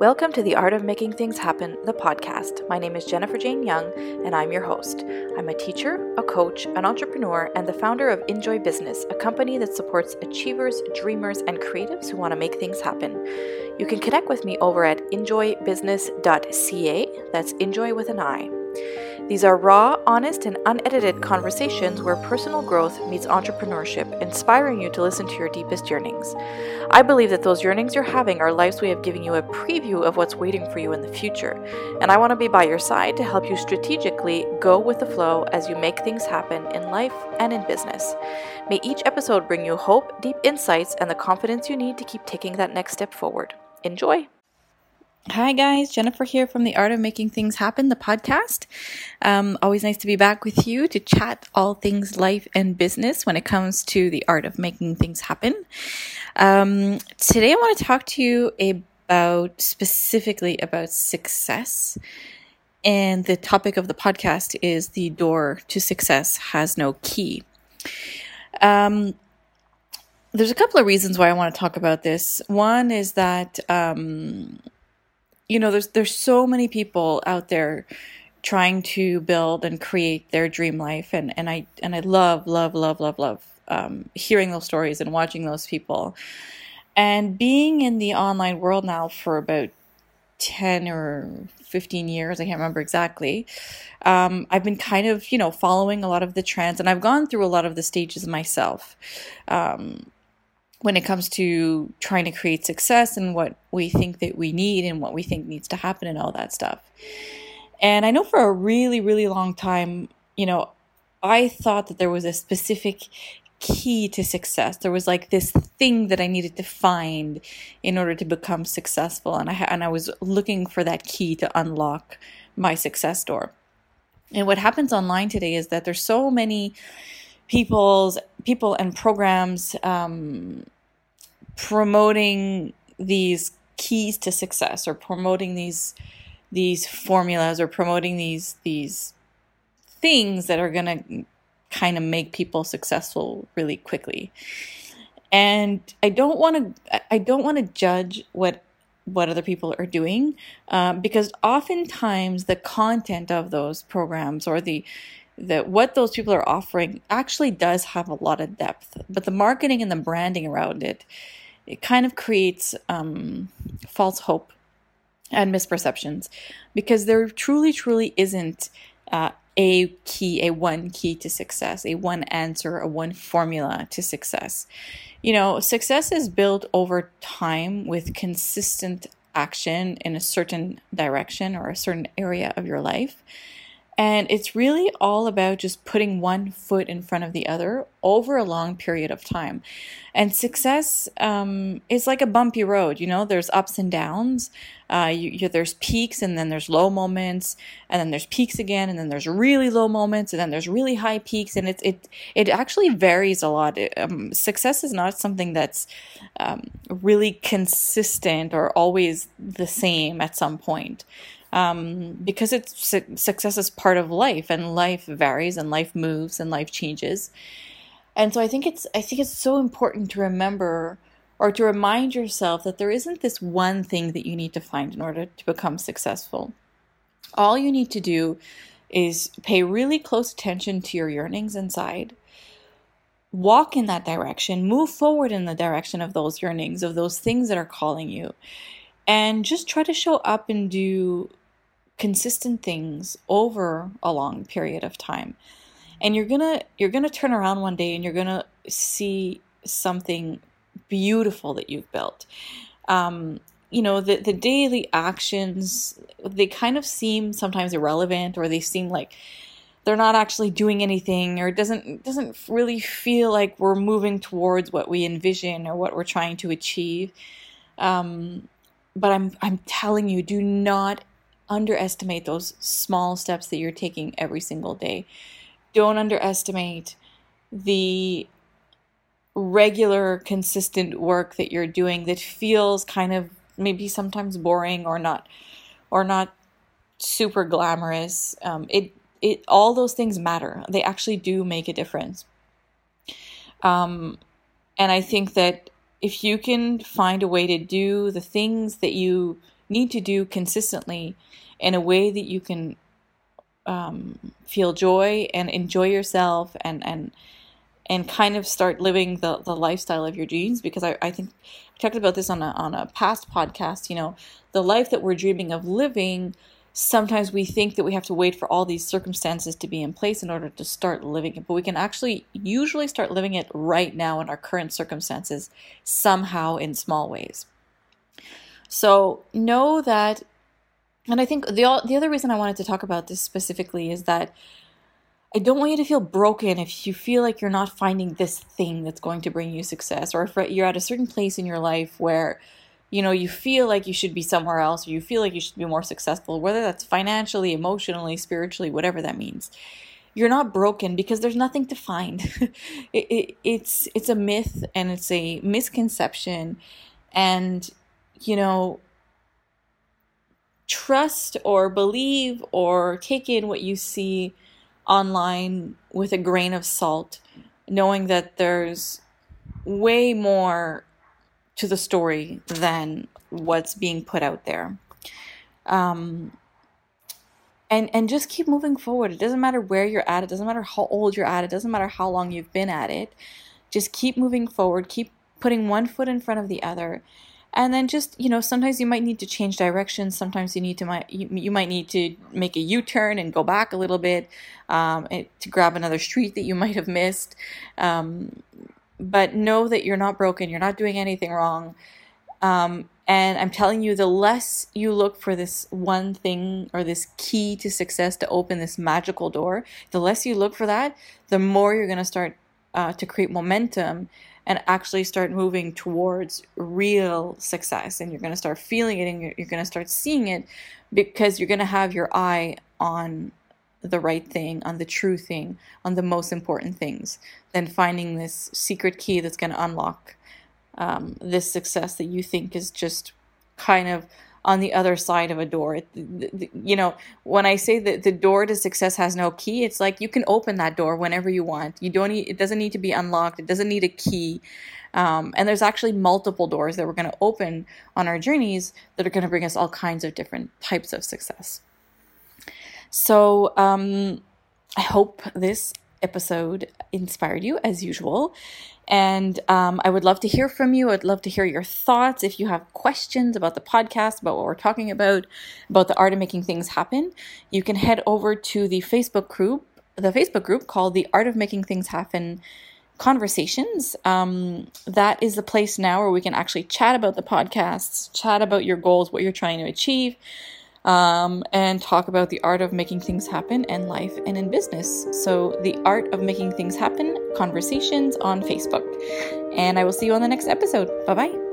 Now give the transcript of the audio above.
Welcome to the Art of Making Things Happen, the podcast. My name is Jennifer Jane Young, and I'm your host. I'm a teacher, a coach, an entrepreneur, and the founder of Injoy Business, a company that supports achievers, dreamers, and creatives who want to make things happen. You can connect with me over at injoybusiness.ca. That's enjoy with an I. These are raw, honest, and unedited conversations where personal growth meets entrepreneurship, inspiring you to listen to your deepest yearnings. I believe that those yearnings you're having are life's way of giving you a preview of what's waiting for you in the future. And I want to be by your side to help you strategically go with the flow as you make things happen in life and in business. May each episode bring you hope, deep insights, and the confidence you need to keep taking that next step forward. Enjoy! Hi, guys. Jennifer here from the Art of Making Things Happen, the podcast. Um, always nice to be back with you to chat all things life and business when it comes to the art of making things happen. Um, today, I want to talk to you about specifically about success. And the topic of the podcast is the door to success has no key. Um, there's a couple of reasons why I want to talk about this. One is that, um, you know, there's there's so many people out there trying to build and create their dream life, and and I and I love love love love love um, hearing those stories and watching those people, and being in the online world now for about ten or 15 years i can't remember exactly um, i've been kind of you know following a lot of the trends and i've gone through a lot of the stages myself. Um, when it comes to trying to create success and what we think that we need and what we think needs to happen and all that stuff. And I know for a really, really long time, you know, I thought that there was a specific key to success. There was like this thing that I needed to find in order to become successful, and I and I was looking for that key to unlock my success door. And what happens online today is that there's so many people's people and programs um, promoting these keys to success or promoting these these formulas or promoting these these things that are going to kind of make people successful really quickly. And i don't want to i don't want to judge what what other people are doing um, because oftentimes the content of those programs or the that what those people are offering actually does have a lot of depth but the marketing and the branding around it it kind of creates um, false hope and misperceptions because there truly, truly isn't uh, a key, a one key to success, a one answer, a one formula to success. You know, success is built over time with consistent action in a certain direction or a certain area of your life. And it's really all about just putting one foot in front of the other over a long period of time. And success um, is like a bumpy road, you know, there's ups and downs. Uh, you, you, there's peaks and then there's low moments, and then there's peaks again, and then there's really low moments, and then there's really high peaks. And it, it, it actually varies a lot. Um, success is not something that's um, really consistent or always the same at some point um, because it's su- success is part of life and life varies and life moves and life changes. And so i think it's i think it's so important to remember or to remind yourself that there isn't this one thing that you need to find in order to become successful. All you need to do is pay really close attention to your yearnings inside. Walk in that direction. Move forward in the direction of those yearnings of those things that are calling you. And just try to show up and do consistent things over a long period of time. And you're gonna you're gonna turn around one day and you're gonna see something beautiful that you've built. Um, you know the, the daily actions they kind of seem sometimes irrelevant or they seem like they're not actually doing anything or it doesn't doesn't really feel like we're moving towards what we envision or what we're trying to achieve. Um, but i'm i'm telling you do not underestimate those small steps that you're taking every single day. Don't underestimate the regular, consistent work that you're doing that feels kind of maybe sometimes boring or not, or not super glamorous. Um, it it all those things matter. They actually do make a difference. Um, and I think that if you can find a way to do the things that you need to do consistently in a way that you can um, feel joy and enjoy yourself and and and kind of start living the, the lifestyle of your dreams because I, I think I talked about this on a on a past podcast, you know, the life that we're dreaming of living, sometimes we think that we have to wait for all these circumstances to be in place in order to start living it. But we can actually usually start living it right now in our current circumstances, somehow in small ways. So know that and I think the the other reason I wanted to talk about this specifically is that I don't want you to feel broken if you feel like you're not finding this thing that's going to bring you success, or if uh, you're at a certain place in your life where you know you feel like you should be somewhere else, or you feel like you should be more successful, whether that's financially, emotionally, spiritually, whatever that means. You're not broken because there's nothing to find. it, it, it's it's a myth and it's a misconception, and you know trust or believe or take in what you see online with a grain of salt, knowing that there's way more to the story than what's being put out there. Um, and and just keep moving forward. It doesn't matter where you're at. It doesn't matter how old you're at. It doesn't matter how long you've been at it. Just keep moving forward. Keep putting one foot in front of the other and then just you know sometimes you might need to change direction sometimes you need to you, you might need to make a u-turn and go back a little bit um, to grab another street that you might have missed. Um, but know that you're not broken. You're not doing anything wrong. Um, and i'm telling you the less you look for this one thing or this key to success to open this magical door the less you look for that the more you're going to start uh, to create momentum and actually start moving towards real success. And you're going to start feeling it and you're, you're going to start seeing it because you're going to have your eye on the right thing on the true thing on the most important things. Than finding this secret key that's going to unlock um, this success that you think is just kind of on the other side of a door. You know, when I say that the door to success has no key, it's like you can open that door whenever you want. You don't need, it doesn't need to be unlocked. It doesn't need a key. Um, and there's actually multiple doors that we're going to open on our journeys that are going to bring us all kinds of different types of success. So um, I hope this episode inspired you as usual. And um, I would love to hear from you. I'd love to hear your thoughts. If you have questions about the podcast, about what we're talking about, about the art of making things happen, you can head over to the Facebook group, the Facebook group called the Art of Making Things Happen Conversations. Um, that is the place now where we can actually chat about the podcasts, chat about your goals, what you're trying to achieve um, and talk about the art of making things happen in life and in business. So, the art of making things happen conversations on Facebook. And I will see you on the next episode. Bye bye.